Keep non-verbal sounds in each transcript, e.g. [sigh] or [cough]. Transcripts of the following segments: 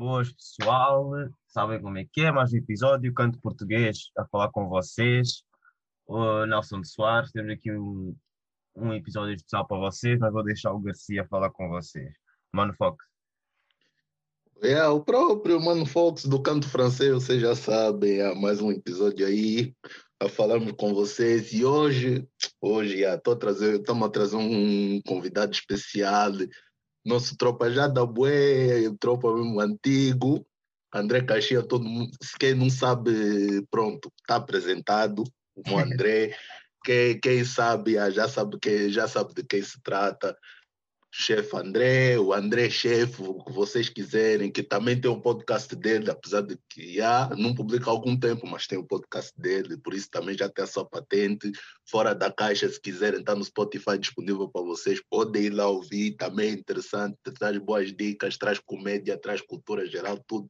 Boas, pessoal. Sabem como é que é? Mais um episódio, Canto Português, a falar com vocês. O Nelson de Soares, temos aqui um, um episódio especial para vocês, mas vou deixar o Garcia falar com vocês. Mano Fox. É, o próprio Mano Fox do canto francês, vocês já sabem, é mais um episódio aí a falarmos com vocês. E hoje, hoje, estamos a trazer um convidado especial nosso tropa já da Bué, tropa mesmo antigo, André Caixinha, todo mundo, quem não sabe, pronto, está apresentado, o [laughs] André, quem, quem sabe, ah, já sabe, que, já sabe de quem se trata chefe André, o André chefe, o que vocês quiserem, que também tem um podcast dele, apesar de que já não publica há algum tempo, mas tem um podcast dele, por isso também já tem a sua patente. Fora da caixa, se quiserem, está no Spotify disponível para vocês, podem ir lá ouvir, também é interessante, traz boas dicas, traz comédia, traz cultura geral, tudo.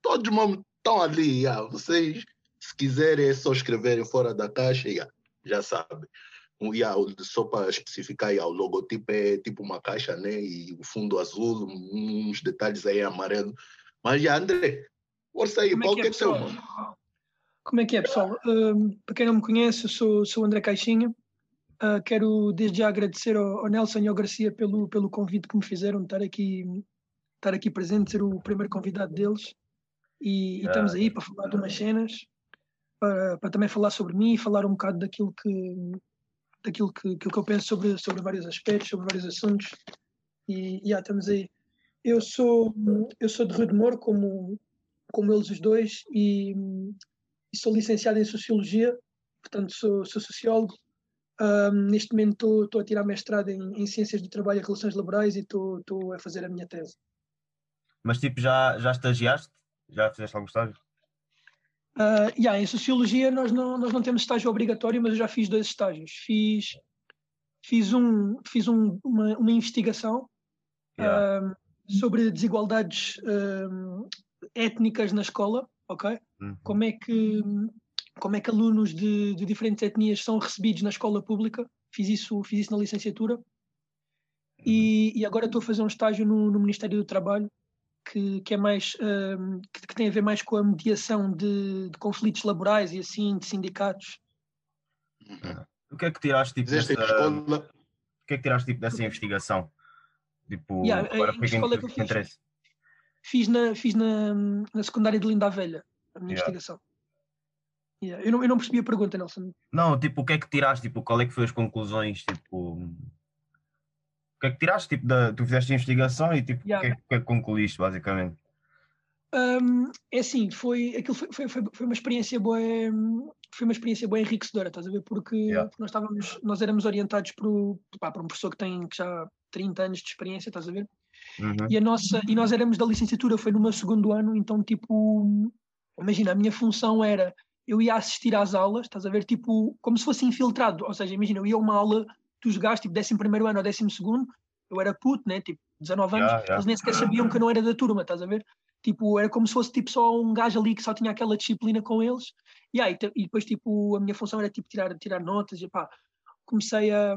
Todos estão ali, já. vocês, se quiserem, é só escreverem fora da caixa, já, já sabem um, yeah, só para especificar, yeah, o logotipo é tipo uma caixa, né? E o fundo azul, uns detalhes aí amarelo. Mas já, André, força aí, qual é que é, seu, mano? Como é que é, pessoal? Uh, para quem não me conhece, eu sou, sou o André Caixinha. Uh, quero desde já agradecer ao, ao, Nelson e ao Garcia pelo, pelo convite que me fizeram de estar aqui, estar aqui presente, ser o primeiro convidado deles. E, e estamos aí para falar de umas cenas, para, para também falar sobre mim e falar um bocado daquilo que, daquilo que, aquilo que eu penso sobre, sobre vários aspectos, sobre vários assuntos. E, e estamos aí. Eu sou, eu sou de Rio de Moro, como, como eles os dois, e, e sou licenciado em Sociologia, portanto sou, sou sociólogo. Um, neste momento estou a tirar mestrado em, em, Ciências do Trabalho e Relações Laborais e estou a fazer a minha tese. Mas tipo, já, já estagiaste? Já fizeste algum estágio? Uh, yeah, em Sociologia nós não, nós não temos estágio obrigatório, mas eu já fiz dois estágios. Fiz, fiz, um, fiz um, uma, uma investigação yeah. uh, sobre desigualdades uh, étnicas na escola, ok? Uhum. Como, é que, como é que alunos de, de, diferentes etnias são recebidos na escola pública. Fiz isso, fiz isso na licenciatura. Uhum. E, e, agora estou a fazer um estágio no, no Ministério do Trabalho que, que é mais um, que, que, tem a ver mais com a mediação de, de, conflitos laborais e assim de sindicatos. Uhum. O que é que tiraste tipo, dessa, o que é que tiraste tipo, dessa investigação? Tipo, yeah, agora a escola que eu fiz, fiz, na, fiz na, na secundária de Linda Velha a minha yeah. investigação. Yeah. Eu, não, eu não percebi a pergunta, Nelson. Não, tipo, o que é que tiraste? Tipo, qual é que foi as conclusões? Tipo, que é que tiraste? Tipo, da, tu fizeste a investigação e tipo, yeah. o, que é, que é que concluíste, basicamente? Um, é assim, foi, aquilo foi, foi, foi, uma experiência boa, foi uma experiência boa enriquecedora, estás a ver? Porque, yeah. nós estávamos, nós éramos orientados por, pá, por um professor que tem já 30 anos de experiência, estás a ver? Uhum. E a nossa, e nós éramos da licenciatura, foi no meu segundo ano, então tipo, imagina, a minha função era eu ia assistir às aulas, estás a ver, tipo, como se fosse infiltrado, ou seja, imagina, eu ia a uma aula tu jogaste tipo 11 ano ou 12, eu era puto, né? Tipo, 19 anos, yeah, yeah. eles nem sequer sabiam que eu não era da turma, estás a ver? Tipo, era como se fosse tipo só um gajo ali que só tinha aquela disciplina com eles. E, aí, e depois, tipo, a minha função era tipo tirar, tirar notas e pá, comecei a,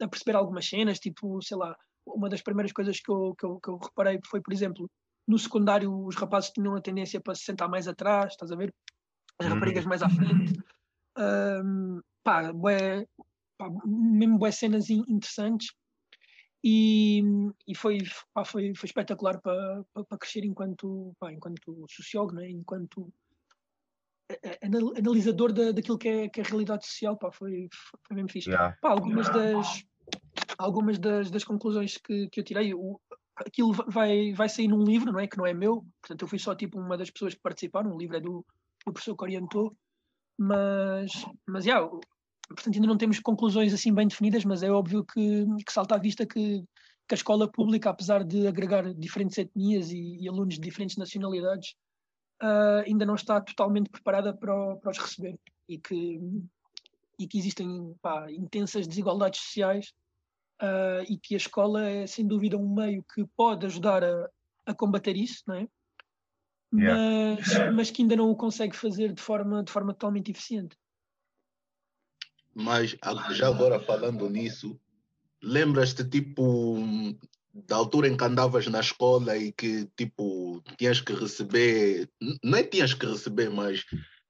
a perceber algumas cenas, tipo, sei lá, uma das primeiras coisas que eu, que eu, que eu reparei foi, por exemplo, no secundário os rapazes tinham a tendência para se sentar mais atrás, estás a ver? As uhum. raparigas mais à frente. Um, pá, bué, pá, mesmo boas cenas interessantes e, e foi, pá, foi, foi espetacular para, para, crescer enquanto, pá, enquanto sociólogo, né? enquanto analisador da, daquilo que é, que é a realidade social, pá, foi, foi mesmo fixe. Yeah. Pá, algumas das, algumas das, das conclusões que, que eu tirei, o, aquilo vai, vai sair num livro, não é? Que não é meu, portanto eu fui só tipo uma das pessoas que participaram, o livro é do, do professor que orientou, mas, mas yeah, portanto ainda não temos conclusões assim bem definidas, mas é óbvio que, que salta à vista que, que a escola pública, apesar de agregar diferentes etnias e, e alunos de diferentes nacionalidades, uh, ainda não está totalmente preparada para, para os receber e que, e que existem pá, intensas desigualdades sociais uh, e que a escola é sem dúvida um meio que pode ajudar a, a combater isso, não é? Yeah. Mas, mas que ainda não o consegue fazer de forma, de forma totalmente eficiente. Mas já agora falando nisso, lembras-te tipo da altura em que andavas na escola e que, tipo, tinhas que receber, não é tinhas que receber, mas,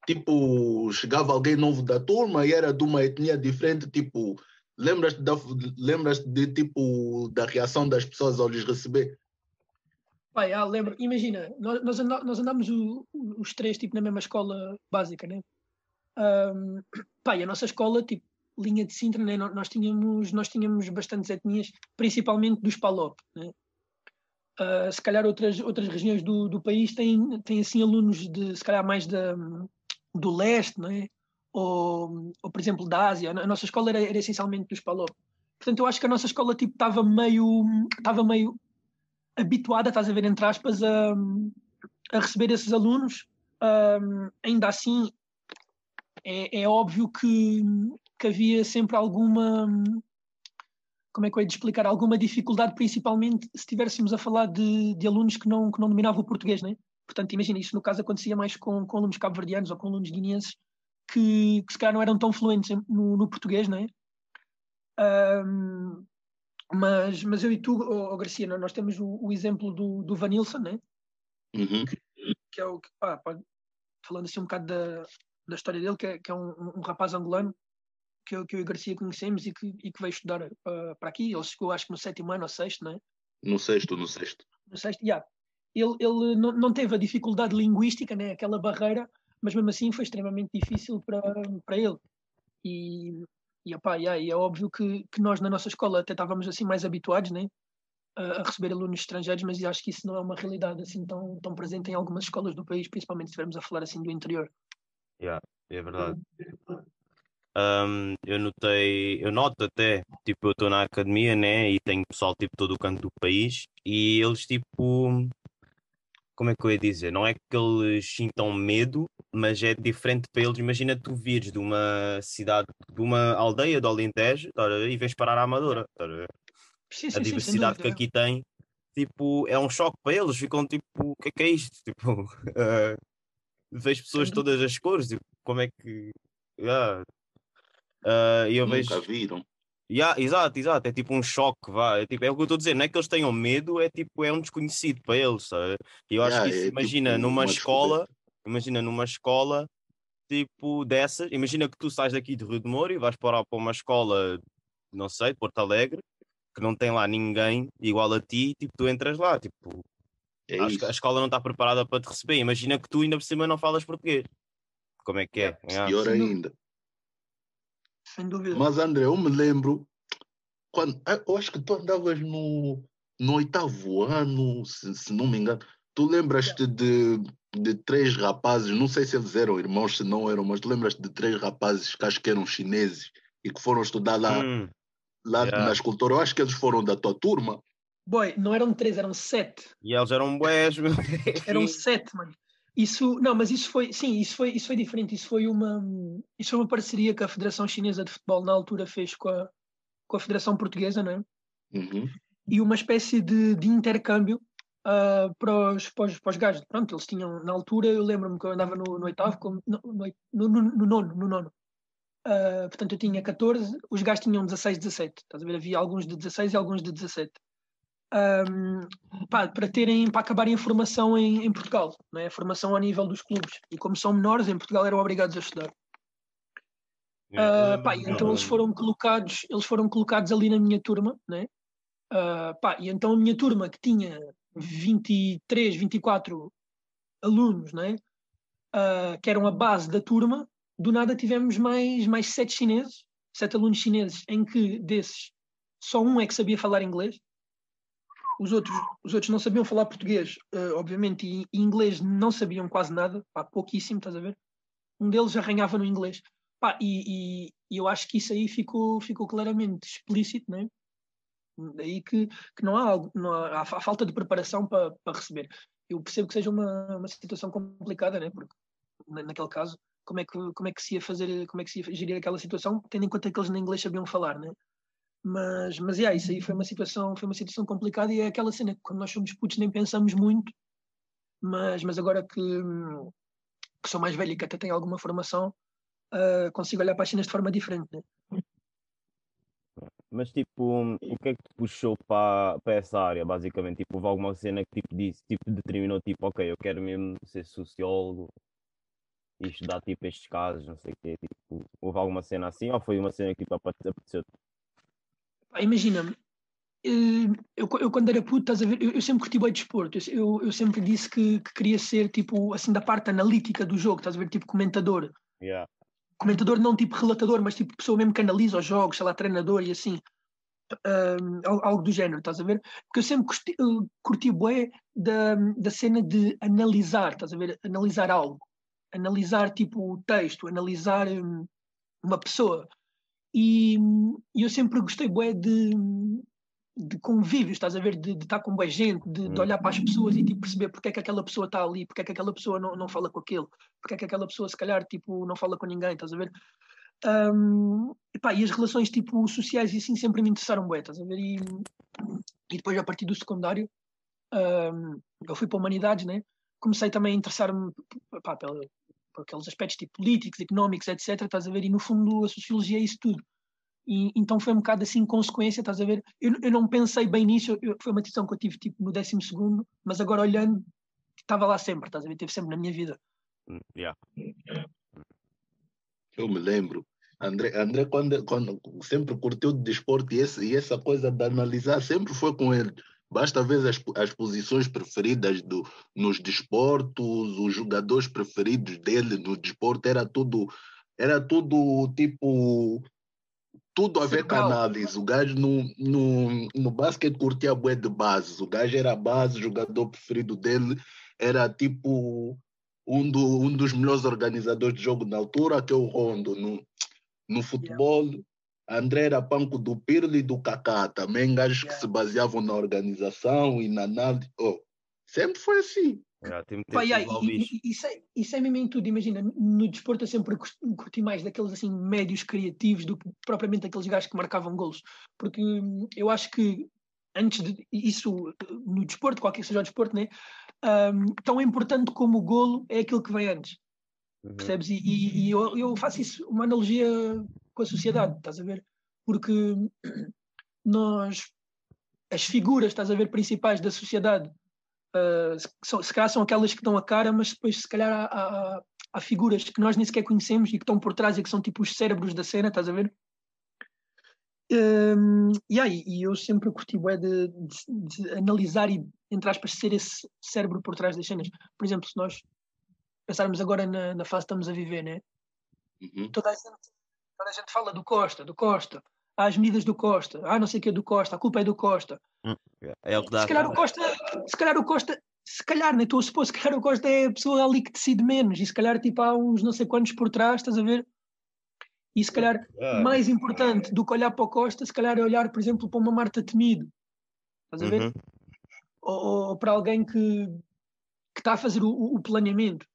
tipo, chegava alguém novo da turma e era de uma etnia diferente, tipo, lembras-te lembras de, tipo, da reação das pessoas ao lhes receber? Pai, ah, lembro, imagina, nós, nós, andamos os três, tipo, na mesma escola básica, né? Um, pai, a nossa escola, tipo, linha de Sintra, né? nós, tínhamos, nós tínhamos bastantes etnias, principalmente dos Palop. Né? Uh, se calhar outras, outras regiões do, do país têm, têm assim alunos de se calhar mais da, do leste, né? ou, ou por exemplo da Ásia. A nossa escola era, era essencialmente dos Palop. Portanto, eu acho que a nossa escola tipo estava meio estava meio habituada, estás a ver entre aspas, a, a receber esses alunos. Um, ainda assim, é, é óbvio que que havia sempre alguma como é que eu ia de explicar, alguma dificuldade, principalmente se estivéssemos a falar de, de, alunos que não, que não dominavam o português, né? Portanto, imagina, isso no caso acontecia mais com, com alunos cabo-verdianos ou com alunos guineenses que, que se calhar não eram tão fluentes no, no português, né? Um, mas, mas eu e tu, oh, oh Garcia, nós temos o, o, exemplo do, do Vanilson, né? Uhum. Que, que, é o que, pá, falando assim um bocado da, da história dele, que é, que é um, um rapaz angolano que eu, que eu e Garcia conhecemos e que, e que veio estudar uh, para aqui. Ele chegou, acho que no sétimo ano ou sexto, não é? No sexto, no sexto. No sexto, yeah. Ele, ele não, não teve a dificuldade linguística, né? aquela barreira, mas mesmo assim foi extremamente difícil para, para ele. E, e, opá, yeah, e é óbvio que, que nós na nossa escola até estávamos assim mais habituados né? a, a receber alunos estrangeiros, mas acho que isso não é uma realidade assim tão, tão presente em algumas escolas do país, principalmente se estivermos a falar assim do interior. Yeah, é verdade. Um, eu notei, eu noto até, tipo, eu estou na academia, né, e tenho pessoal, tipo, todo o canto do país, e eles, tipo, como é que eu ia dizer? Não é que eles sintam medo, mas é diferente para eles. Imagina tu vires de uma cidade, de uma aldeia do Alentejo, tá, e vens parar a Amadora, tá, sim, sim, a diversidade sim, que aqui tem, tipo, é um choque para eles, ficam tipo, o que é que é isto? [laughs] Tipo, uh, [laughs] vejo pessoas de todas as cores, tipo, como é que. Yeah, Uh, e eu Nunca vejo. viram. Yeah, exato, exato. É tipo um choque, vá. É, tipo, é o que eu estou a dizer, não é que eles tenham medo, é tipo, é um desconhecido para eles, sabe? E eu acho Yeah, que isso, é imagina, tipo numa uma escola, imagina numa escola tipo dessas, imagina que tu sais daqui de Rio de Moro e vais para, para uma escola, não sei, de Porto Alegre, que não tem lá ninguém igual a ti, tipo, tu entras lá, tipo, É acho que a isso. escola não está preparada para te receber. Imagina que tu ainda por cima não falas português. Como é que é? Yeah. Pior Sem dúvida. ainda. Sem dúvida. Mas, André, eu me lembro, quando, ah, eu acho que tu andavas no, no oitavo ano, se, se não me engano. Tu lembras-te de, de três rapazes, não sei se eles eram irmãos, se não eram, mas tu lembras-te de três rapazes que acho que eram chineses e que foram estudar lá, Hum, lá yeah. na escultura. Eu acho que eles foram da tua turma. Boy, não eram três, eram sete. E eles eram bués, meu. Eram sete, mano. Isso, não, mas isso foi, sim, isso foi, isso foi diferente. Isso foi uma, isso foi uma parceria que a Federação Chinesa de Futebol na altura fez com a, com a Federação Portuguesa, não é? Uhum. E uma espécie de, de intercâmbio ah, para, os, para, os, para os gajos. Pronto, eles tinham, na altura, eu lembro-me que eu andava no, no oitavo, como- no, no, no, no, no nono, no nono. Ah, portanto, eu tinha 14, os gajos tinham 16, 17. Estás a ver? Havia alguns de 16 e alguns de 17. Ahm, pá, para terem para acabarem a formação em, em Portugal, não é? a formação a nível dos clubes. E como são menores, em Portugal eram obrigados a estudar. Ah, pá, então eles foram colocados, eles foram colocados ali na minha turma, né? Ah, pá, e então a minha turma que tinha 23, 24 alunos, né? Ah, que eram a base da turma, do nada tivemos mais mais sete chineses, sete alunos chineses, em que desses só um é que sabia falar inglês. Os outros, os outros não sabiam falar português, ah, obviamente, e, e inglês não sabiam quase nada, pá, pouquíssimo, estás a ver? Um deles arranhava no inglês. Pá, e, e- e eu acho que isso aí ficou, ficou claramente explícito, né? Daí que, que não há algo, não há, há fa- falta de preparação para, receber. Eu percebo que seja uma, uma situação complicada, né? Porque na- naquele caso, como é que como é que se ia fazer, como é que se ia gerir aquela situação, tendo em conta que eles nem inglês sabiam falar, né? Mas, mas yeah, isso aí foi uma situação, foi uma situação complicada e é aquela cena que quando nós somos putos nem pensamos muito, mas, mas agora que, que sou mais velho e que até tenho alguma formação, ah, consigo olhar para as cenas de forma diferente, né? Mas tipo, o que é que te puxou para, para essa área, basicamente? Tipo, houve alguma cena que tipo, disse, tipo, determinou, tipo, ok, eu quero mesmo ser sociólogo e estudar tipo estes casos, não sei o quê. Tipo, houve alguma cena assim ou foi uma cena que tipo? Imagina-me, eh, eu, eu, quando era puto, estás a ver, eu, eu sempre curti bem desporto, eu, eu sempre disse que, que, queria ser tipo assim da parte analítica do jogo, estás a ver, tipo comentador. Yeah comentador não tipo relatador, mas tipo pessoa mesmo que analisa os jogos, sei lá, treinador e assim. Um, algo do género, estás a ver? Porque eu sempre curti, curti bué da, da cena de analisar, estás a ver? Analisar algo. Analisar tipo o texto, analisar um, uma pessoa. E, e, eu sempre gostei bué de, de convívio, estás a ver? De, de estar com boa gente, de, de, olhar para as pessoas e tipo, perceber porque é que aquela pessoa está ali, porque é que aquela pessoa não, não fala com aquele, porque é que aquela pessoa se calhar tipo, não fala com ninguém, estás a ver? Um, epá, e as relações tipo sociais e assim sempre me interessaram bué, estás a ver? E, e depois a partir do secundário um, eu fui para humanidades, né? Comecei também a interessar-me por aqueles aspectos tipo políticos, económicos, etc. Estás a ver? E no fundo a sociologia é isso tudo. E, então foi um bocado assim consequência, estás a ver? Eu, eu não pensei bem nisso, eu, foi uma decisão que eu tive tipo no décimo segundo, mas agora olhando, estava lá sempre, estás a ver? Esteve sempre na minha vida. Hum, yeah. Eu me lembro, André, André quando, quando sempre curtiu de desporto e, esse, e essa coisa de analisar sempre foi com ele. Basta ver as, as posições preferidas do, nos desportos, os jogadores preferidos dele no desporto, era tudo, era tudo tipo tudo a ver com análise. O gajo no, no, no basquete curtia bué de base. O gajo era a base, o jogador preferido dele era tipo um, do, um dos melhores organizadores de jogo na altura, que é o Rondo. No, no futebol, yeah. André era panco do Pirlo e do Kaká, também gajos yeah. que se baseavam na organização e na análise. Oh, sempre foi assim. Yeah, tem, Pá, yeah, e, isso, é, isso é mesmo em tudo, imagina, no desporto eu sempre curti mais daqueles assim médios criativos do que propriamente aqueles gajos que marcavam golos, porque hum, eu acho que antes de isso, no desporto, qualquer que seja o desporto, né, um, tão importante como o golo é aquilo que vem antes, uhum. percebes? E, e, e eu, eu, faço isso, uma analogia com a sociedade, estás a ver? Porque nós, as figuras, estás a ver, principais da sociedade Uh, se, se calhar são aquelas que dão a cara, mas depois se calhar há, há, há, figuras que nós nem sequer conhecemos e que estão por trás e que são tipo os cérebros da cena, estás a ver? Um, yeah, e eu sempre curti bué de, de, de, analisar e, entre aspas, ser esse cérebro por trás das cenas. Por exemplo, se nós pensarmos agora na, na fase que estamos a viver, né? Uhum. Toda, a gente, toda a gente fala do Costa, do Costa, há as medidas do Costa, ah, não sei o que é do Costa, a culpa é do Costa. Hum, é o que dá. Se calhar o Costa, se calhar o Costa, se calhar, nem estou a supor, se calhar o Costa é a pessoa ali que decide menos, e se calhar tipo há uns não sei quantos por trás, estás a ver? E se calhar ah. mais importante do que olhar para o Costa, se calhar é olhar, por exemplo, para uma Marta Temido, estás a ver? Uhum. Ou, ou, para alguém que, que está a fazer o, o, planeamento.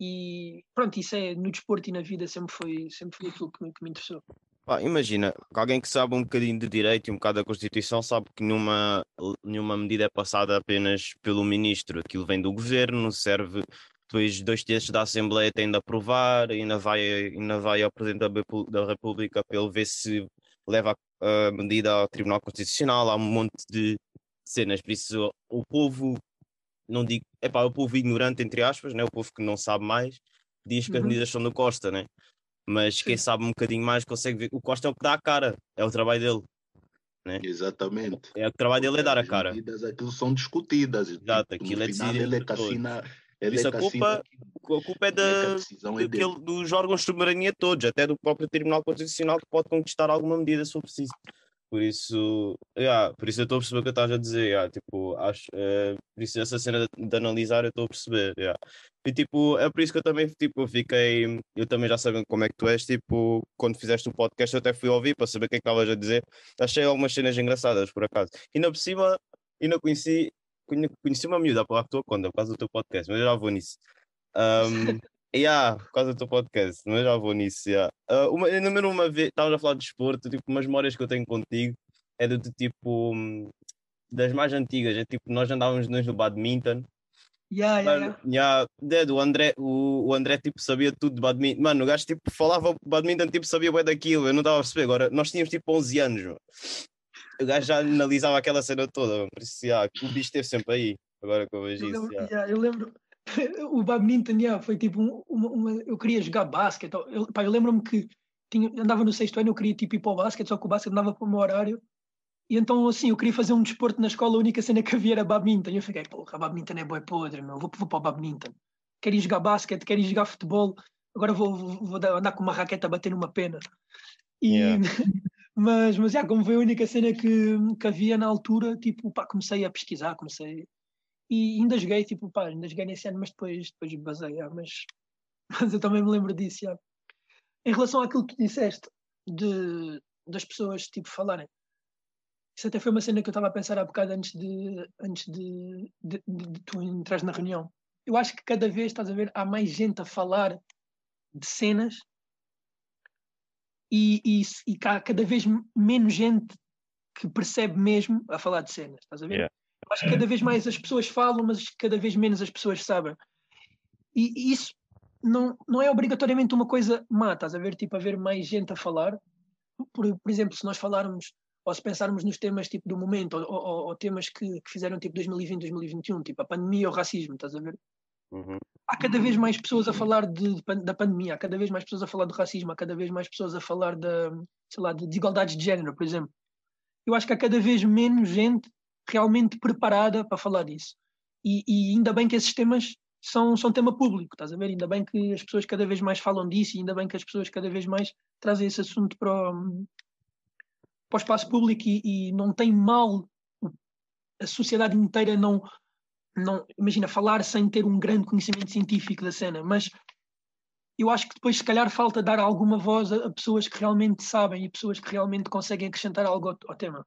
E pronto, isso é no desporto e na vida sempre foi, sempre foi aquilo que, que me interessou. Ah, imagina, alguém que sabe um bocadinho de direito e um bocado da Constituição sabe que nenhuma, nenhuma medida é passada apenas pelo ministro. Aquilo vem do governo, serve. Depois, dois terços da Assembleia têm de aprovar, ainda vai, ainda vai ao Presidente da República para ele ver se leva a, a medida ao Tribunal Constitucional. Há um monte de cenas. Por isso, o povo, não digo, é pá, o povo ignorante, entre aspas, né? o povo que não sabe mais, diz que uhum. as medidas são do Costa, né? mas quem sabe um bocadinho mais consegue ver. O Costa é o que dá a cara, é o trabalho dele. Né? Exatamente. É, o trabalho dele é dar a cara. As medidas aquilo são discutidas. Exato, aquilo é decidido. Ele é que assina. Ele Isso é a culpa, a culpa é, da, é daquele, dos órgãos de soberania todos, até do próprio Tribunal Constitucional que pode conquistar alguma medida se for preciso. Por isso, yeah, por isso eu estou a perceber o que estás a dizer. Yeah, tipo, acho, uh, por isso essa cena de, de analisar eu estou a perceber. Yeah. E tipo, é por isso que eu também tipo, fiquei. Eu também já sabendo como é que tu és. Tipo, quando fizeste o podcast, eu até fui ouvir para saber o que é que estavas a dizer. Achei algumas cenas engraçadas, por acaso. E ainda por cima, ainda conheci, conheci uma miúda para a tua conta, por causa do teu podcast, mas eu já vou nisso. Um, Yeah, por causa do teu podcast, mas já vou nisso. Yeah. Uh, uma, número uma vez, estavas a falar de desporto, tipo, umas memórias que eu tenho contigo é do tipo das mais antigas, é tipo, nós andávamos no badminton Yeah, yeah, yeah. yeah. O André, o, o André tipo, sabia tudo de badminton. Mano, o gajo tipo, falava badminton, tipo, sabia bem daquilo. Eu não estava a perceber. Agora, nós tínhamos tipo 11 anos. Mano. O gajo já analisava aquela cena toda. Mano. Por isso, yeah, o bicho esteve sempre aí. Agora que eu vejo eu isso. Lembro, yeah, eu lembro, [laughs] o badminton yeah, foi tipo uma, uma, eu queria jogar basquete. Eu, pá, eu lembro-me que tinha, andava no sexto ano, eu queria tipo ir para o basquete, só que o basquete andava para o meu horário. E então, assim, eu queria fazer um desporto na escola, a única cena que havia era badminton. E eu fiquei, porra, badminton é boi podre, meu, vou, vou para o badminton. Quero ir jogar basquete, quero ir jogar futebol, agora vou, vou, vou andar com uma raqueta a bater numa pena. E, Yeah. [laughs] mas, mas, yeah, como foi a única cena que, que havia na altura, tipo, pá, comecei a pesquisar, comecei. E ainda joguei, tipo, pá, ainda joguei nesse ano, mas depois, depois basei, mas, [laughs] mas eu também me lembro disso. Em relação àquilo que tu disseste, de, das pessoas, tipo, falarem, isso até foi uma cena que eu estava a pensar há bocado antes de, antes de, de, de, de tu entrares na reunião. Eu acho que cada vez, estás a ver, há mais gente a falar de cenas e, e, e há cada vez menos gente que percebe mesmo a falar de cenas, estás a ver? Yeah. Acho que cada vez mais as pessoas falam, mas cada vez menos as pessoas sabem. E, e isso não, não é obrigatoriamente uma coisa má, estás a ver? Tipo, haver mais gente a falar. Por, por exemplo, se nós falarmos ou se pensarmos nos temas tipo do momento, ou, ou, ou temas que, que, fizeram tipo 2020, 2021, tipo a pandemia ou o racismo, estás a ver? Uhum. Há cada vez mais pessoas a falar de, de, da pandemia, há cada vez mais pessoas a falar do racismo, há cada vez mais pessoas a falar da, sei lá, de desigualdades de género, por exemplo. Eu acho que há cada vez menos gente realmente preparada para falar disso. E, e ainda bem que esses temas são, são tema público, estás a ver? Ainda bem que as pessoas cada vez mais falam disso e ainda bem que as pessoas cada vez mais trazem esse assunto para o, para o espaço público e, e, não tem mal a sociedade inteira não, não imagina falar sem ter um grande conhecimento científico da cena, mas eu acho que depois se calhar falta dar alguma voz a, a pessoas que realmente sabem e pessoas que realmente conseguem acrescentar algo ao, ao tema.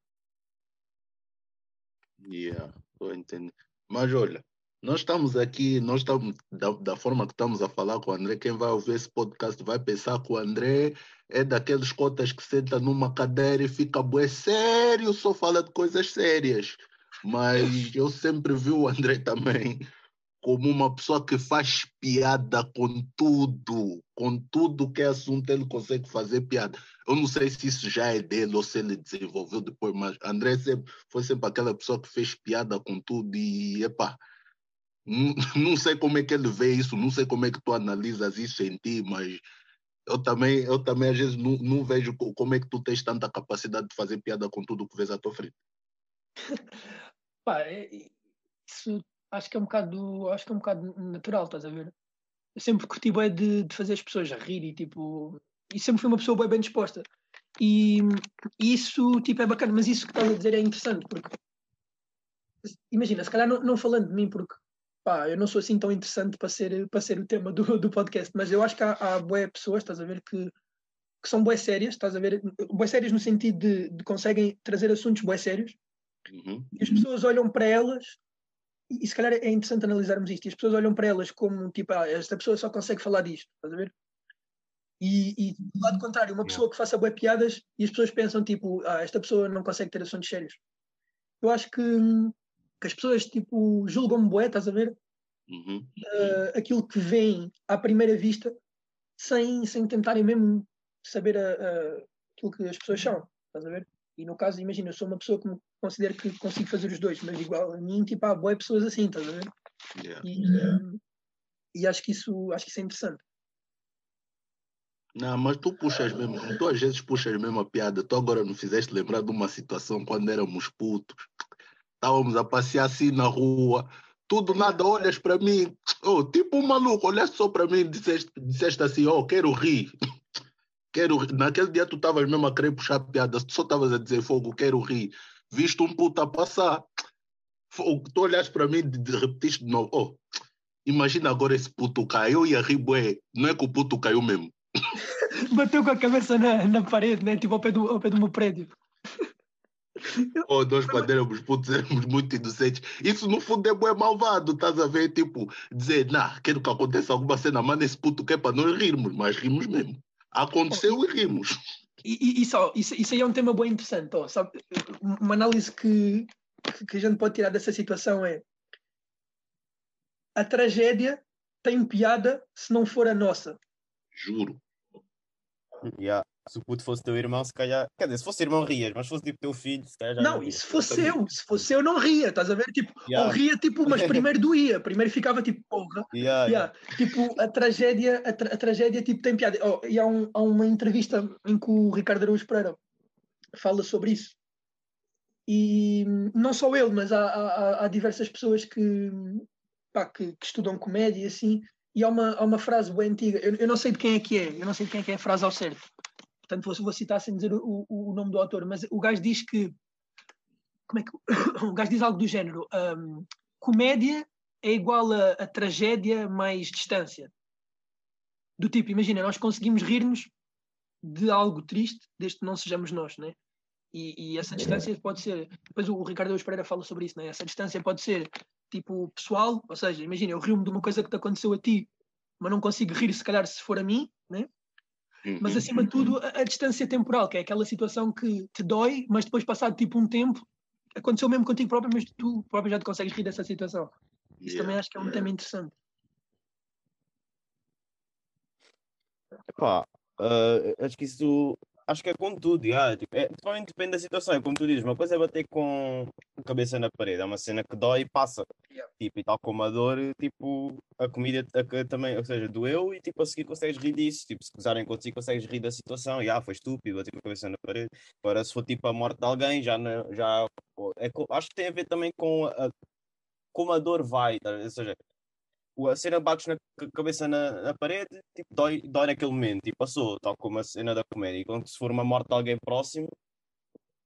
Yeah, estou entendendo. Mas olha, nós estamos aqui, nós estamos, da, da, forma que estamos a falar com o André, quem vai ouvir esse podcast vai pensar que o André é daqueles cotas que senta numa cadeira e fica bué sério, só fala de coisas sérias. Mas eu sempre vi o André também como uma pessoa que faz piada com tudo, com tudo que é assunto ele consegue fazer piada. Eu não sei se isso já é dele ou se ele desenvolveu depois, mas André sempre, foi sempre aquela pessoa que fez piada com tudo e, epá, não, [laughs] não sei como é que ele vê isso, não sei como é que tu analisas isso em ti, mas eu também, eu também às vezes não, não vejo como é que tu tens tanta capacidade de fazer piada com tudo que vês à tua frente. [laughs] Pá, isso acho que é um bocado, acho que é um bocado natural, estás a ver? Eu sempre curti bem de, de fazer as pessoas rir e tipo, e sempre fui uma pessoa bem, bem disposta. E, e isso tipo é bacana, mas isso que estás a dizer é interessante porque imagina, se calhar não, não falando de mim porque pá, eu não sou assim tão interessante para ser, para ser o tema do, do podcast, mas eu acho que há, há boé pessoas, estás a ver, que, que são boé sérias, estás a ver, boé sérias no sentido de, de conseguem trazer assuntos boé sérios uhum. e as pessoas olham para elas e, e se calhar é interessante analisarmos isto, e as pessoas olham para elas como tipo, ah, esta pessoa só consegue falar disto, estás a ver? E, e do lado contrário, uma pessoa que faça boé piadas e as pessoas pensam tipo, ah, esta pessoa não consegue ter assuntos sérios. Eu acho que que as pessoas tipo julgam bué, estás a ver? Uhum. Uh, aquilo que veem à primeira vista, sem, sem tentarem mesmo saber a, a, aquilo que as pessoas são, estás a ver? E no caso, imagina, eu sou uma pessoa que me considero que consigo fazer os dois, mas igual a mim, tipo, há boé pessoas assim, estás a ver? Yeah. E, um, e acho que isso acho que isso é interessante. Não, mas tu puxas mesmo, tu às vezes puxas mesmo a piada. Tu agora não fizeste lembrar de uma situação quando éramos putos estávamos a passear assim na rua, tudo nada, olhas para mim, oh, tipo um maluco, olhaste só para mim e disseste, disseste assim, oh, quero rir. Quero rir. Naquele dia tu estavas mesmo a querer puxar piadas, tu só estavas a dizer fogo, quero rir. Viste um puto a passar, fogo, tu olhaste para mim e repetiste de novo, oh, imagina agora esse puto caiu e a rir, bué. não é que o puto caiu mesmo. [laughs] Bateu com a cabeça na, na parede, né? tipo ao pé, do, ao pé do meu prédio. [laughs] Oh, nós quando éramos putos éramos muito inocentes. Isso no fundo é bem malvado, estás a ver? Tipo, dizer, nah, quero que aconteça alguma cena, manda esse puto que é para nós rirmos, mas rimos mesmo. Aconteceu oh, e, e rimos. E, e, só, isso, isso aí é um tema bem interessante. Oh, sabe? Uma análise que, que a gente pode tirar dessa situação é a tragédia tem piada se não for a nossa. Juro. Yeah. Se o puto fosse teu irmão, se calhar. Quer dizer, se fosse irmão, rias, mas se fosse tipo teu filho, se calhar já. Não, e se fosse eu, se fosse eu, não ria, estás a ver? Tipo, yeah. ou ria, tipo, mas [laughs] primeiro doía, primeiro ficava tipo, porra. Yeah, yeah. Tipo, a tragédia, a, tra a, tragédia, tipo, tem piada. Oh, e há, um, há uma entrevista em que o Ricardo Araújo Pereira fala sobre isso. E não só ele, mas há, há, há diversas pessoas que, pá, que, que, estudam comédia e assim. E há uma, há uma frase bem antiga, eu, eu não sei de quem é que é, eu não sei de quem é que é a frase ao certo Portanto, vou, vou citar sem dizer o, o, o, nome do autor, mas o gajo diz que. Como é que. [coughs] o gajo diz algo do género: um, comédia é igual a, a, tragédia mais distância. Do tipo, imagina, nós conseguimos rir-nos de algo triste, desde que não sejamos nós, né? E, e essa distância pode ser. Depois o Ricardo Pereira fala sobre isso, né? Essa distância pode ser tipo pessoal, ou seja, imagina, eu rio-me de uma coisa que te aconteceu a ti, mas não consigo rir, se calhar, se for a mim, né? Mas uhum. acima de tudo a, a, distância temporal, que é aquela situação que te dói, mas depois passado tipo um tempo, aconteceu mesmo contigo próprio, mas tu próprio já te consegues rir dessa situação. Isso yeah. também acho que é um tema interessante. Epá, uh, acho que isso acho que é com tudo, yeah. tipo, é, depende da situação, é como tu dizes, uma coisa é bater com a cabeça na parede, é uma cena que dói e passa. Yeah. Tipo, e tal como a dor, tipo, a comida a, também, ou seja, doeu e tipo, a seguir consegues rir disso. Tipo, se gozarem contigo, consegues rir da situação. E ah, foi estúpido, bater com a cabeça na parede. Agora, se for tipo a morte de alguém, já, já é, acho que tem a ver também com a, como a dor vai, tá? ou seja, a cena bates na cabeça na, na, parede, tipo, dói, dói naquele momento e passou, tal como a cena da comédia. Quando se for uma morte de alguém próximo,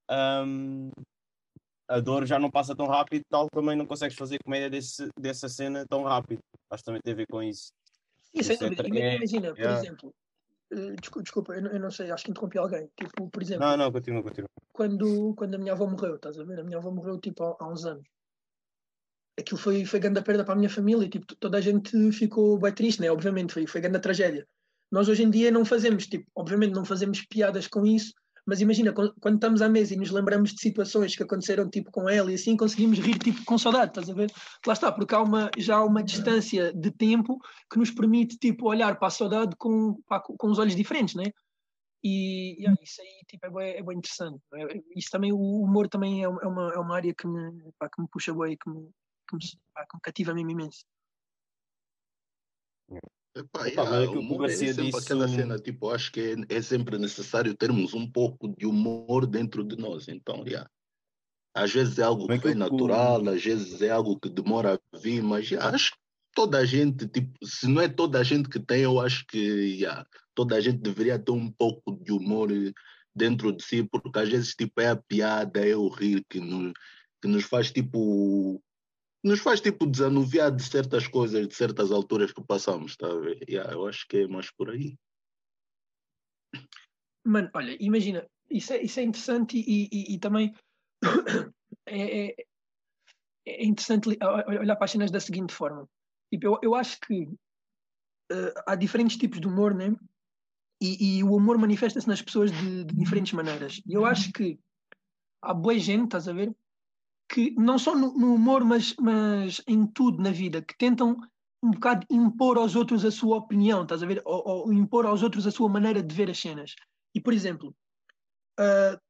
um, a dor já não passa tão rápido, tal também não consegues fazer comédia desse, dessa cena tão rápido. Acho que também tem a ver com isso. isso é, é, imagina, por yeah. exemplo, uh, desculpa, eu, não sei, acho que interrompi alguém. Tipo, por exemplo, não, não, continua, continua. Quando, quando a minha avó morreu, estás a ver? A minha avó morreu tipo há, há uns anos aquilo foi, foi grande perda para a minha família, tipo, toda a gente ficou bem triste, né? Obviamente, foi, foi grande tragédia. Nós hoje em dia não fazemos, tipo, obviamente não fazemos piadas com isso, mas imagina, quando estamos à mesa e nos lembramos de situações que aconteceram tipo com ela e assim, conseguimos rir tipo com saudade, estás a ver? Lá está, porque há uma, já há uma distância de tempo que nos permite tipo olhar para a saudade com, pá, com os olhos diferentes, né? E yeah, isso aí tipo, é, bem, é bem interessante. É? Isso também, o humor também é, é uma, é uma área que me, pá, que me puxa bem, que me, que me, pá, que me cativa mesmo imenso. Epá, yeah, o é sempre disso... aquela cena, tipo, acho que é, é, sempre necessário termos um pouco de humor dentro de nós, então, yeah. às vezes é algo que vem natural, às vezes é algo que demora a vir, mas yeah, acho que toda a gente, tipo, se não é toda a gente que tem, eu acho que yeah, toda a gente deveria ter um pouco de humor dentro de si, porque às vezes, tipo, é a piada, é o rir que nos, que nos faz, tipo, nos faz tipo desanuviar de certas coisas, de certas alturas que passamos, está a ver? Yeah, eu acho que é mais por aí. Mano, olha, imagina, isso é, isso é interessante e, e, e também [coughs] é, é, é, interessante olhar para as cenas da seguinte forma. Tipo, eu, eu acho que uh, há diferentes tipos de humor, né? E, e o humor manifesta-se nas pessoas de, de, diferentes maneiras. E eu acho que há boa gente, estás a ver, que não só no, no, humor, mas, mas em tudo na vida, que tentam um bocado impor aos outros a sua opinião, estás a ver? Ou, ou impor aos outros a sua maneira de ver as cenas. E, por exemplo, uh,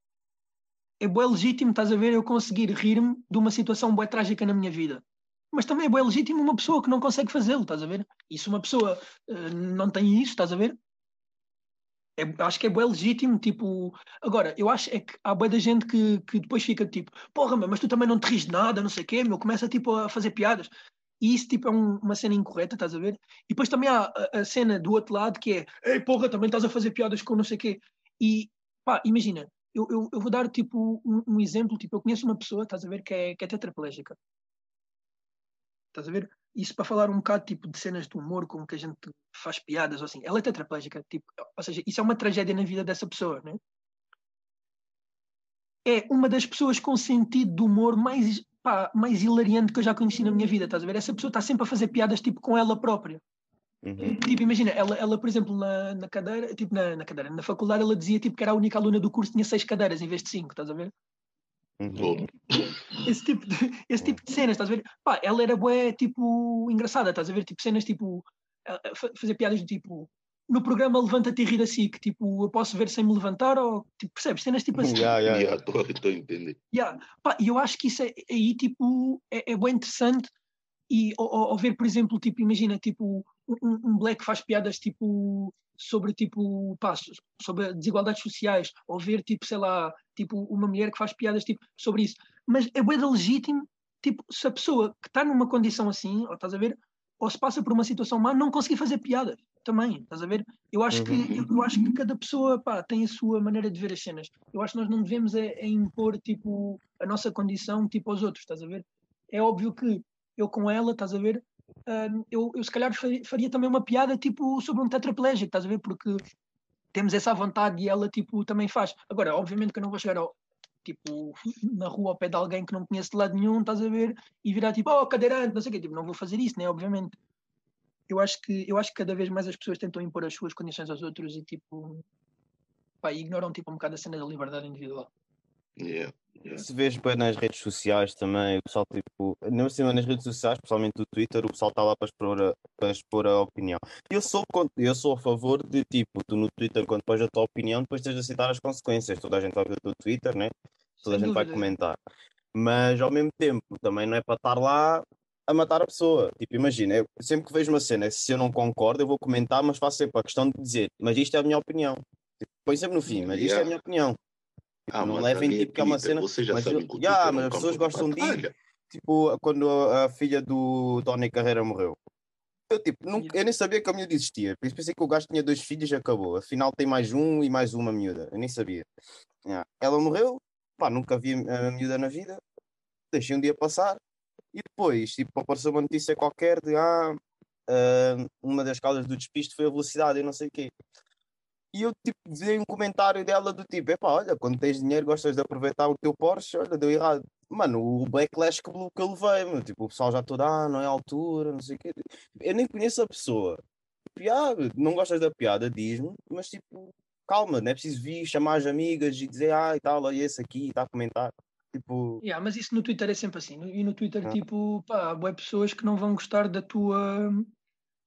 é bem legítimo, estás a ver, eu conseguir rir-me de uma situação bem trágica na minha vida. Mas também é bem legítimo uma pessoa que não consegue fazê-lo, estás a ver? E se uma pessoa uh, não tem isso, estás a ver? É, acho que é bem legítimo, tipo. Agora, eu acho é que há boa da gente que, que depois fica tipo, porra, mas tu também não te rires de nada, não sei o quê, meu, começa tipo a fazer piadas. E isso tipo é um, uma cena incorreta, estás a ver? E depois também há a, a, cena do outro lado que é, ei porra, também estás a fazer piadas com não sei o quê. E pá, imagina, eu, eu, eu vou dar tipo um, um, exemplo, tipo, eu conheço uma pessoa, estás a ver, que é, que é tetraplégica. Estás a ver? Isso para falar um bocado tipo de cenas de humor com que a gente faz piadas ou assim. Ela é tetraplégica, tipo, ou seja, isso é uma tragédia na vida dessa pessoa, né? É uma das pessoas com sentido de humor mais, pá, mais hilariante que eu já conheci na minha vida, estás a ver? Essa pessoa está sempre a fazer piadas tipo com ela própria. Uhum. Tipo, imagina, ela, ela por exemplo, na, na cadeira, tipo, na, na cadeira, na faculdade, ela dizia tipo que era a única aluna do curso que tinha seis cadeiras em vez de cinco, estás a ver? Uhum. Esse, tipo de, esse tipo de cenas, estás a ver? Pá, ela era boa, tipo, engraçada, estás a ver? Tipo, cenas tipo, fazer piadas de tipo, no programa Levanta-te e rir assim, que tipo, eu posso ver sem me levantar, ou tipo, percebes? Cenas tipo assim. [laughs] Yeah, yeah, yeah. Estou a entender. Yeah. Pá, e eu acho que isso é, aí, tipo, é, é bem interessante. E ou, ou, ver, por exemplo, tipo, imagina, tipo, um, um black faz piadas tipo sobre tipo pá, sobre desigualdades sociais ou ver tipo sei lá tipo uma mulher que faz piadas tipo sobre isso mas é bem legítimo tipo se a pessoa que está numa condição assim ou estás a ver ou se passa por uma situação má não conseguir fazer piadas também, estás a ver? Eu acho, uhum. que, eu, eu, acho que cada pessoa pá, tem a sua maneira de ver as cenas. Eu acho que nós não devemos é, é impor tipo, a nossa condição tipo, aos outros, estás a ver? É óbvio que eu com ela, estás a ver? Uh, eu, eu se calhar faria, também uma piada tipo sobre um tetraplégico, estás a ver? Porque temos essa vontade e ela tipo também faz. Agora, obviamente que eu não vou chegar ao, tipo, na rua ao pé de alguém que não conheço de lado nenhum, estás a ver? E virar tipo, oh, cadeirante, não sei o quê. Tipo, não vou fazer isso, né? Obviamente eu acho que eu acho que cada vez mais as pessoas tentam impor as suas condições aos outros e tipo pá, ignoram tipo um bocado a cena da liberdade individual. Yeah, yeah. Se vês bem nas redes sociais também, o pessoal tipo, não cima nas redes sociais, especialmente no Twitter, o pessoal está lá para expor, a, para expor a opinião. Eu sou, eu sou a favor de tipo, tu no Twitter, quando pões a tua opinião, depois tens de aceitar as consequências. Toda a gente vai ver o teu Twitter, né? Toda Sem a gente dúvida. vai comentar. Mas ao mesmo tempo, também não é para estar lá a matar a pessoa. Tipo, imagina, eu, sempre que vejo uma cena, se eu não concordo, eu vou comentar, mas faço sempre a questão de dizer, mas isto é a minha opinião. Tipo, põe sempre no fim, mas isto é a minha opinião. Tipo, ah, não levem tipo que é uma cena. Você já mas, sabe eu, yeah, mas as pessoas gostam de ir. Tipo, quando a, a filha do Tony Carreira morreu. Eu, tipo, nunca, eu nem sabia que a miúda existia. Pensei que o gajo tinha dois filhos e acabou. Afinal tem mais um e mais uma miúda. Eu nem sabia. Yeah. Ela morreu, pá, nunca vi a miúda na vida. Deixei um dia passar. E depois, tipo, apareceu uma notícia qualquer de ah, uh, uma das causas do despiste foi a velocidade e não sei o quê. E eu tipo, vi um comentário dela do tipo, epá, olha, quando tens dinheiro gostas de aproveitar o teu Porsche, olha, deu errado. Mano, o backlash que, que eu levei, meu, tipo, o pessoal já todo, ah, não é altura, não sei o quê. Eu nem conheço a pessoa. Piada, não gostas da piada, diz-me, mas tipo, calma, não é preciso vir, chamar as amigas e dizer, ah, e tal, olha esse aqui, está a comentar. Tipo... Yeah, mas isso no Twitter é sempre assim. E no Twitter, ah. tipo, pá, há pessoas que não vão gostar da tua,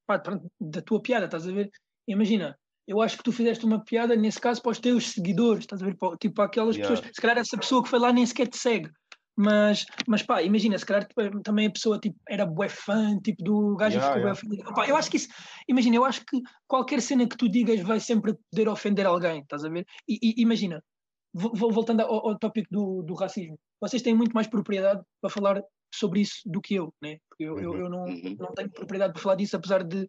pá, da tua piada, estás a ver? Imagina, eu acho que tu fizeste uma piada, nesse caso, para os teus seguidores, estás a ver? Tipo, aquelas yeah. pessoas, se calhar essa pessoa que foi lá nem sequer te segue. Mas, mas pá, imagina, se calhar tipo, também a pessoa tipo, era bué fã, tipo, do gajo yeah, ficou yeah. Pá, eu acho que isso, imagina, eu acho que qualquer cena que tu digas vai sempre poder ofender alguém, estás a ver? E, e imagina, voltando ao, ao tópico do, do, racismo, vocês têm muito mais propriedade para falar sobre isso do que eu, né? Porque eu, eu, eu não, uhum. não tenho propriedade para falar disso, apesar de,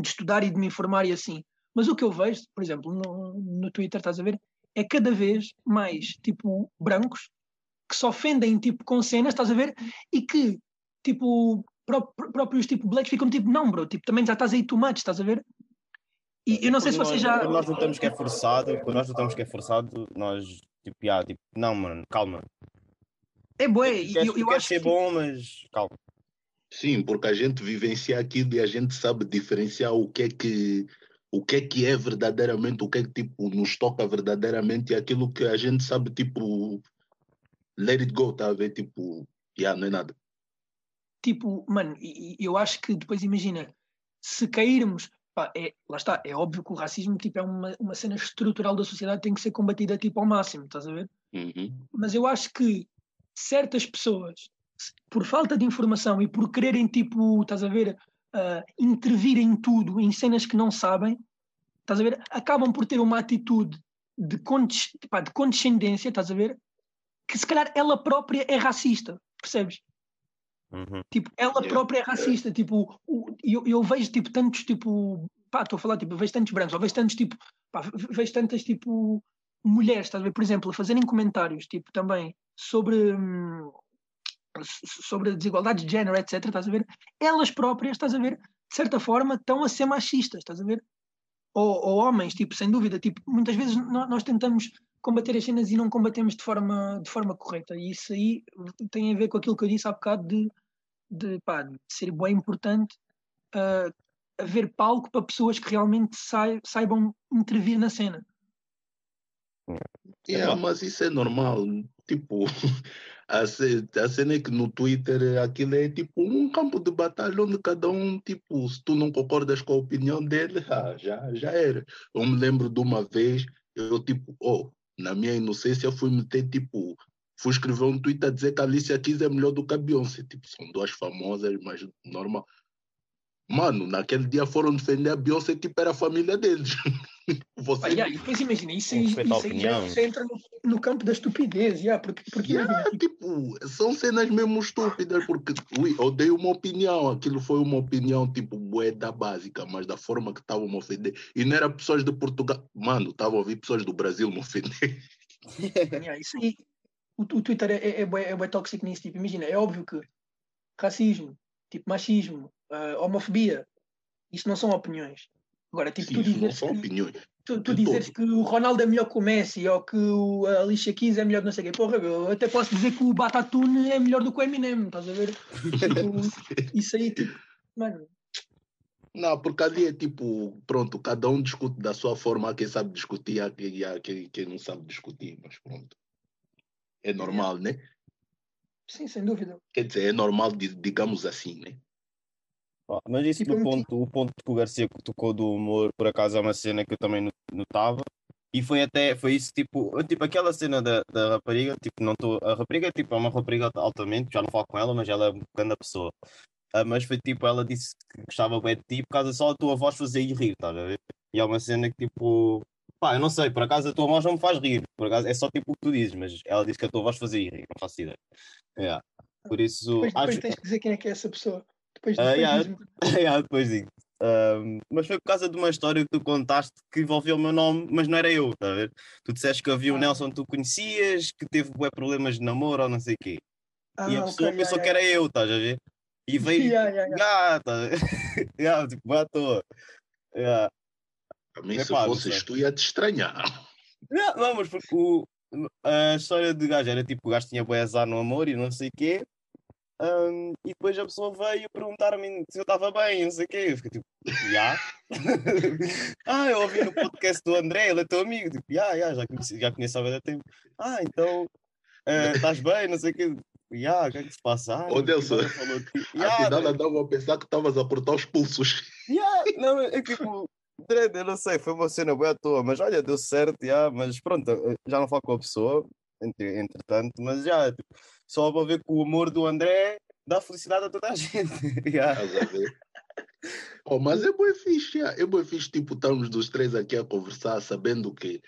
de, estudar e de me informar e assim. Mas o que eu vejo, por exemplo, no, no Twitter, estás a ver, é cada vez mais, tipo, brancos que se ofendem, tipo, com cenas, estás a ver, e que, tipo, próprios, tipo, blacks ficam tipo, não, bro, tipo, também já estás aí too much, estás a ver? E eu não sei se vocês já. Quando nós notamos que é forçado, quando nós notamos que é forçado, nós tipo, ah, tipo não, mano, calma. É bom, eu, eu, eu acho ser que... bom, mas calma. Sim, porque a gente vivencia aquilo e a gente sabe diferenciar o que é que o que é que é verdadeiramente, o que é que tipo nos toca verdadeiramente e aquilo que a gente sabe tipo let it go, tá a ver? Tipo, já yeah, não é nada. Tipo, mano, eu acho que depois imagina, se cairmos Pá, é, lá está, é óbvio que o racismo tipo, é uma, uma cena estrutural da sociedade tem que ser combatida tipo, ao máximo, estás a ver? Uhum. Mas eu acho que certas pessoas, por falta de informação e por quererem, tipo, estás a ver, uh, intervir em tudo, em cenas que não sabem, estás a ver, acabam por ter uma atitude de, condes, pá, de condescendência, estás a ver, que se calhar ela própria é racista, percebes? Uhum. Tipo, ela yeah. própria é racista. Tipo, eu, eu vejo tipo, tantos, tipo, pá, estou a falar, tipo, vejo tantos brancos, ou vejo tantos, tipo, pá, vejo tantas, tipo, mulheres, estás a ver, por exemplo, a fazerem comentários, tipo, também sobre. Hum, sobre a desigualdade de género, etc. Estás a ver? Elas próprias, estás a ver, de certa forma, estão a ser machistas, estás a ver? Ou, ou homens, tipo, sem dúvida, tipo, muitas vezes nós, nós tentamos combater as cenas e não combatemos de forma, de forma correta. E isso aí tem a ver com aquilo que eu disse há bocado de de, pá, de ser bem importante uh, haver palco para pessoas que realmente saibam intervir na cena. Yeah, mas isso é normal. Tipo, [laughs] a, cena é que no Twitter aquilo é tipo um campo de batalha onde cada um, tipo, se tu não concordas com a opinião dele, [laughs] ah, já, já era. Eu me lembro de uma vez, eu tipo, oh, na minha inocência fui meter tipo, fui escrever um tweet a dizer que a Alicia Keys é melhor do que a Beyoncé. Tipo, são duas famosas, mas normal. Mano, naquele dia foram defender a Beyoncé, tipo, era a família deles. [laughs] Você... Ah, yeah, depois imagina, isso, isso, isso aí já, já entra no, no, campo da estupidez, yeah, porque, porque yeah, imagina, tipo... tipo... são cenas mesmo estúpidas, porque ui, eu dei uma opinião, aquilo foi uma opinião tipo moeda básica, mas da forma que estavam me ofender, e não era pessoas de Portugal, mano, estavam a ouvir pessoas do Brasil me ofender. [laughs] yeah, isso aí, o, o Twitter é, é, é, é, é tóxico nisso, tipo, imagina, é óbvio que racismo, tipo machismo, uh, homofobia, isso não são opiniões. Agora, tipo, Sim, tu dizeres. São opiniões. Tu, tu dizeres que o Ronaldo é melhor que o Messi ou que o Alicia Keys é melhor que não sei o quê. Porra, eu até posso dizer que o Batatune é melhor do que o Eminem, estás a ver? [laughs] tipo, isso aí, tipo, mano. Não, porque ali é tipo, pronto, cada um discute da sua forma, quem sabe discutir, há quem, quem não sabe discutir, mas pronto. É normal, é. né? Sim, sem dúvida. Quer dizer, é normal, digamos assim, né? Mas isso do ponto, o ponto que o Garcia tocou do humor, por acaso é uma cena que eu também notava. E foi até, foi isso, tipo, tipo aquela cena da, da rapariga, tipo, não estou, a rapariga, tipo, é uma rapariga altamente, já não falo com ela, mas ela é uma grande pessoa. Uh, mas foi tipo, ela disse que gostava bem de ti por causa só a tua voz fazia rir, estás a ver? E é uma cena que, tipo, pá, eu não sei, por acaso a tua voz não me faz rir, por acaso é só tipo o que tu dizes, mas ela disse que a tua voz fazia rir, não faço ideia. Yeah. Por isso. Depois, depois acho... tens que dizer quem é que é essa pessoa. Depois, depois, uh, yeah, [laughs] yeah, depois digo. Um, mas foi por causa de uma história que tu contaste que envolveu o meu nome, mas não era eu, tá a ver? Tu disseste que havia o ah. Nelson que tu conhecias, que teve bué, problemas de namoro ou não sei o quê. Ah, e a pessoa okay, pensou yeah, que era eu, estás a ver? E veio [laughs] yeah, yeah, yeah. [laughs] tá yeah, tipo, à toa. Yeah. Também é, se pá, fosses tu ia te estranhar. Não, não mas porque o, a história de gajo era tipo, o gajo tinha bué azar no amor e não sei o quê. Um, e depois a pessoa veio perguntar-me se eu estava bem, não sei o quê. Eu fiquei tipo, já? [laughs] ah, eu ouvi no podcast do André, ele é teu amigo. Tipo, já, já, já conheci, já conheço há muito tempo. Ah, então uh, estás bem, não sei o quê. Ya, o que é que se passa? Ah, Ô, Nelson, afinal andava a pensar que estavas a cortar os pulsos. Yeah, não, é tipo, eu não sei, foi uma cena boa à toa, mas olha, deu certo, yeah, mas pronto, já não falo com a pessoa, entretanto, mas já, tipo, só vou ver que o humor do André dá felicidade a toda a [laughs] gente. yeah. oh, mas é bem fixe, yeah. é bem fixe, tipo, estamos dos três aqui a conversar, sabendo que,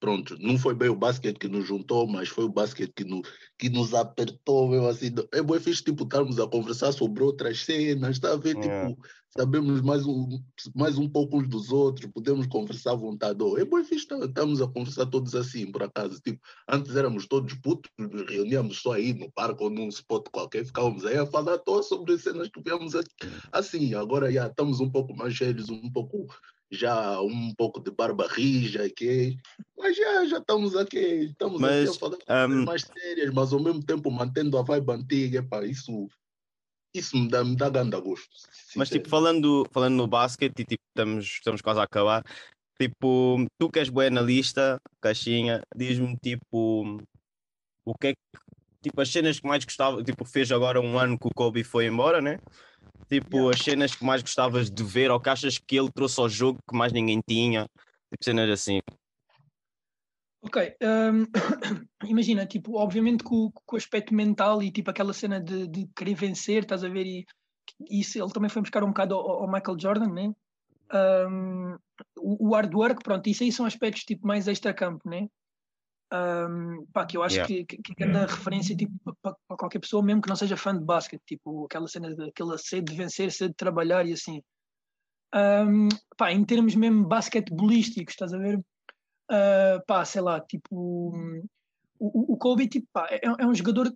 pronto, não foi bem o basquete que nos juntou, mas foi o basquete que, no, que nos apertou, meu, assim, é bem fixe, tipo, estarmos a conversar sobre outras cenas, está a ver, yeah. tipo sabemos mais um, mais um pouco uns dos outros, podemos conversar à vontade. Oh, é bom fixe, estamos a conversar todos assim, por acaso. Tipo, antes éramos todos putos, reuníamos só aí no parque ou num spot qualquer, ficávamos aí a falar todos sobre cenas que viemos assim. Agora já estamos um pouco mais sérios, um pouco já um pouco de barba rija, ok? Mas já, já estamos aqui, estamos mas, aqui a falar um... mais sérias, mas ao mesmo tempo mantendo a vibe antiga, pá, isso isso me dá, me dá grande gosto. Mas tipo, falando, falando no basquete, e tipo, estamos, estamos quase a acabar, tipo, tu que és boa analista, caixinha, diz-me tipo o que é que tipo as cenas que mais gostava, tipo, fez agora um ano que o Kobe foi embora, né? Tipo, yeah. as cenas que mais gostavas de ver ou que achas que ele trouxe ao jogo que mais ninguém tinha, tipo cenas assim. Ok, um, [coughs] imagina, tipo, obviamente com, com, o aspecto mental e tipo aquela cena de, de querer vencer, estás a ver, e, isso ele também foi buscar um bocado ao, ao Michael Jordan, né? Um, o, o hard work, pronto, isso aí são aspectos tipo mais extra-campo, né? Um, pá, que eu acho yeah. que, que, que é da referência tipo, para, qualquer pessoa, mesmo que não seja fã de basquete, tipo aquela cena aquela sede de vencer, sede de trabalhar e assim. Um, pá, em termos mesmo basquetebolísticos, estás a ver? uh, pá, sei lá, tipo, o, o Kobe tipo, pá, é, é, um jogador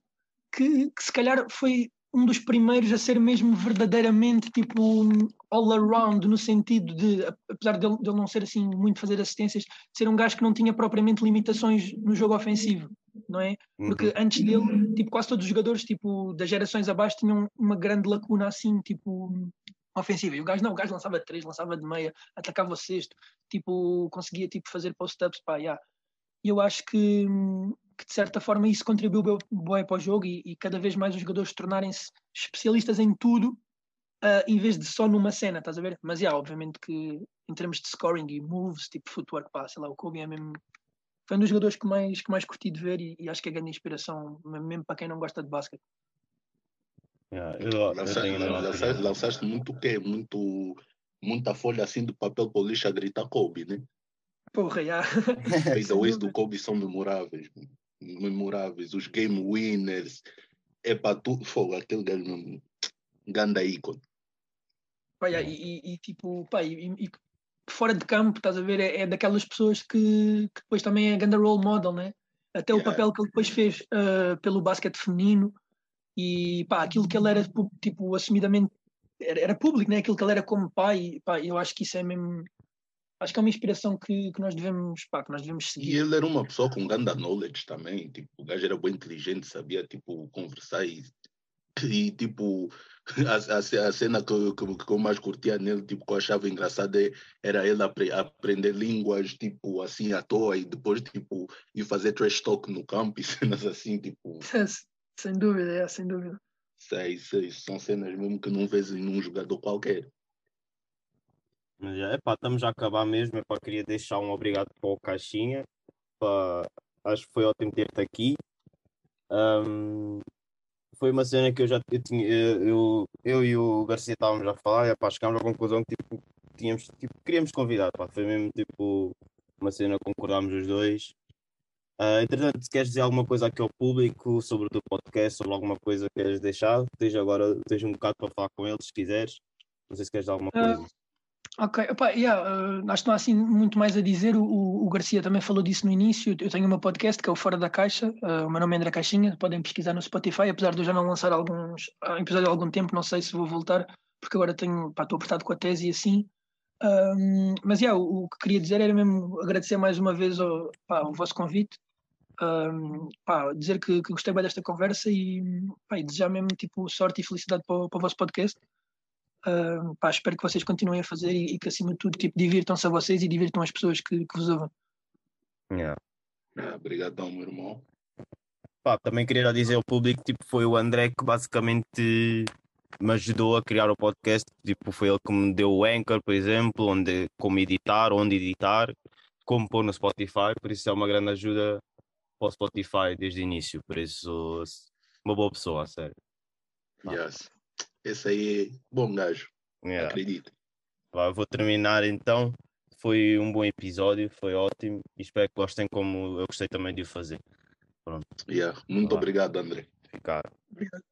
que, que se calhar foi um dos primeiros a ser mesmo verdadeiramente tipo all around no sentido de, apesar de ele, não ser assim muito fazer assistências, ser um gajo que não tinha propriamente limitações no jogo ofensivo, não é? Porque uhum. antes dele, tipo, quase todos os jogadores tipo das gerações abaixo tinham uma grande lacuna assim, tipo ofensiva. E o gajo não, o gajo lançava três, lançava de meia, atacava o sexto, tipo, conseguia tipo, fazer post-ups, pá, yeah. e eu acho que, que, de certa forma isso contribuiu bem para o jogo e, e cada vez mais os jogadores tornarem-se especialistas em tudo uh, em vez de só numa cena, estás a ver? Mas, yeah, obviamente que em termos de scoring e moves, tipo footwork, pá, sei lá, o Kobe é mesmo foi um dos jogadores que mais, que mais curti de ver e, e acho que é grande inspiração, mesmo para quem não gosta de basquete. Yeah, eu, lançaste, eu lançaste, lançaste, muito o quê? Muito, muita folha assim do papel policha a gritar Kobe, né? Porra, já. Fadeaways [laughs] do Kobe são memoráveis. Memoráveis. Os game winners. É para tudo. Fogo, aquele gajo mesmo. Ganda ícone. Pá, yeah, e, e, tipo, pá, e, e, fora de campo, estás a ver, é, é daquelas pessoas que, que, depois também é ganda role model, né? Até yeah. o papel que ele depois fez uh, pelo basquete feminino e pá, aquilo que ele era tipo assumidamente era, era público, né? Aquilo que ele era como pai, pá, eu acho que isso é mesmo acho que é uma inspiração que, que nós devemos pá, que nós devemos seguir. E ele era uma pessoa com grande knowledge também, tipo, o gajo era bem inteligente, sabia tipo conversar e, e tipo [laughs] a, a, a cena que eu, que, que eu mais curtia nele, tipo, que eu achava engraçada é, era ele apre, aprender línguas, tipo, assim, à toa, e depois, tipo, ir fazer trash talk no campo e [laughs] cenas assim, tipo... sem dúvida, é, sem dúvida. Sei, sei, são cenas mesmo que não vês em um jogador qualquer. Mas é pá, estamos a acabar mesmo. É pá, queria deixar um obrigado para o Caixinha. Pá, acho que foi ótimo ter-te aqui. Um, foi uma cena que eu já eu tinha, eu, eu e o Garcia estávamos a falar, e pá, chegámos à conclusão que tipo, tínhamos, tipo, queríamos convidar, pá, foi mesmo tipo uma cena que concordámos os dois. Uh, entretanto, se queres dizer alguma coisa aqui ao público sobre o teu podcast, sobre alguma coisa que queres deixar, esteja agora, esteja um bocado para falar com eles se quiseres. Não sei se queres dizer alguma ah, coisa. Uh, Ok, Opa, yeah, uh, acho que não há assim muito mais a dizer. O, o, Garcia também falou disso no início. Eu tenho uma podcast que é o Fora da Caixa. Uh, o meu nome é André Caixinha. Podem pesquisar no Spotify. Apesar de eu já não lançar alguns uh, episódios há algum tempo, não sei se vou voltar, porque agora tenho, pá, estou apertado com a tese e assim. Um, mas yeah, o, o, que queria dizer era mesmo agradecer mais uma vez o, pá, o vosso convite. Um, pá, dizer que, que, gostei bem desta conversa e, pá, e desejar mesmo tipo, sorte e felicidade para, para o vosso podcast. Uh, pá, espero que vocês continuem a fazer e, e que acima de tudo tipo, divirtam-se a vocês e divirtam as pessoas que, que vos ouvem. Yeah. Ah, obrigadão, meu irmão. Pá, também queria dizer ao público, tipo, foi o André que basicamente me ajudou a criar o podcast, tipo, foi ele que me deu o Anchor, por exemplo, onde, como editar, onde editar, como pôr no Spotify, por isso é uma grande ajuda para o Spotify desde o início, por isso uma boa pessoa, a sério. Yes. Esse aí é bom gajo. Yeah. Acredito. vou terminar então. Foi um bom episódio, foi ótimo. E espero que gostem como eu gostei também de o fazer. Pronto. Yeah. Muito obrigado, André. Ficar. Obrigado.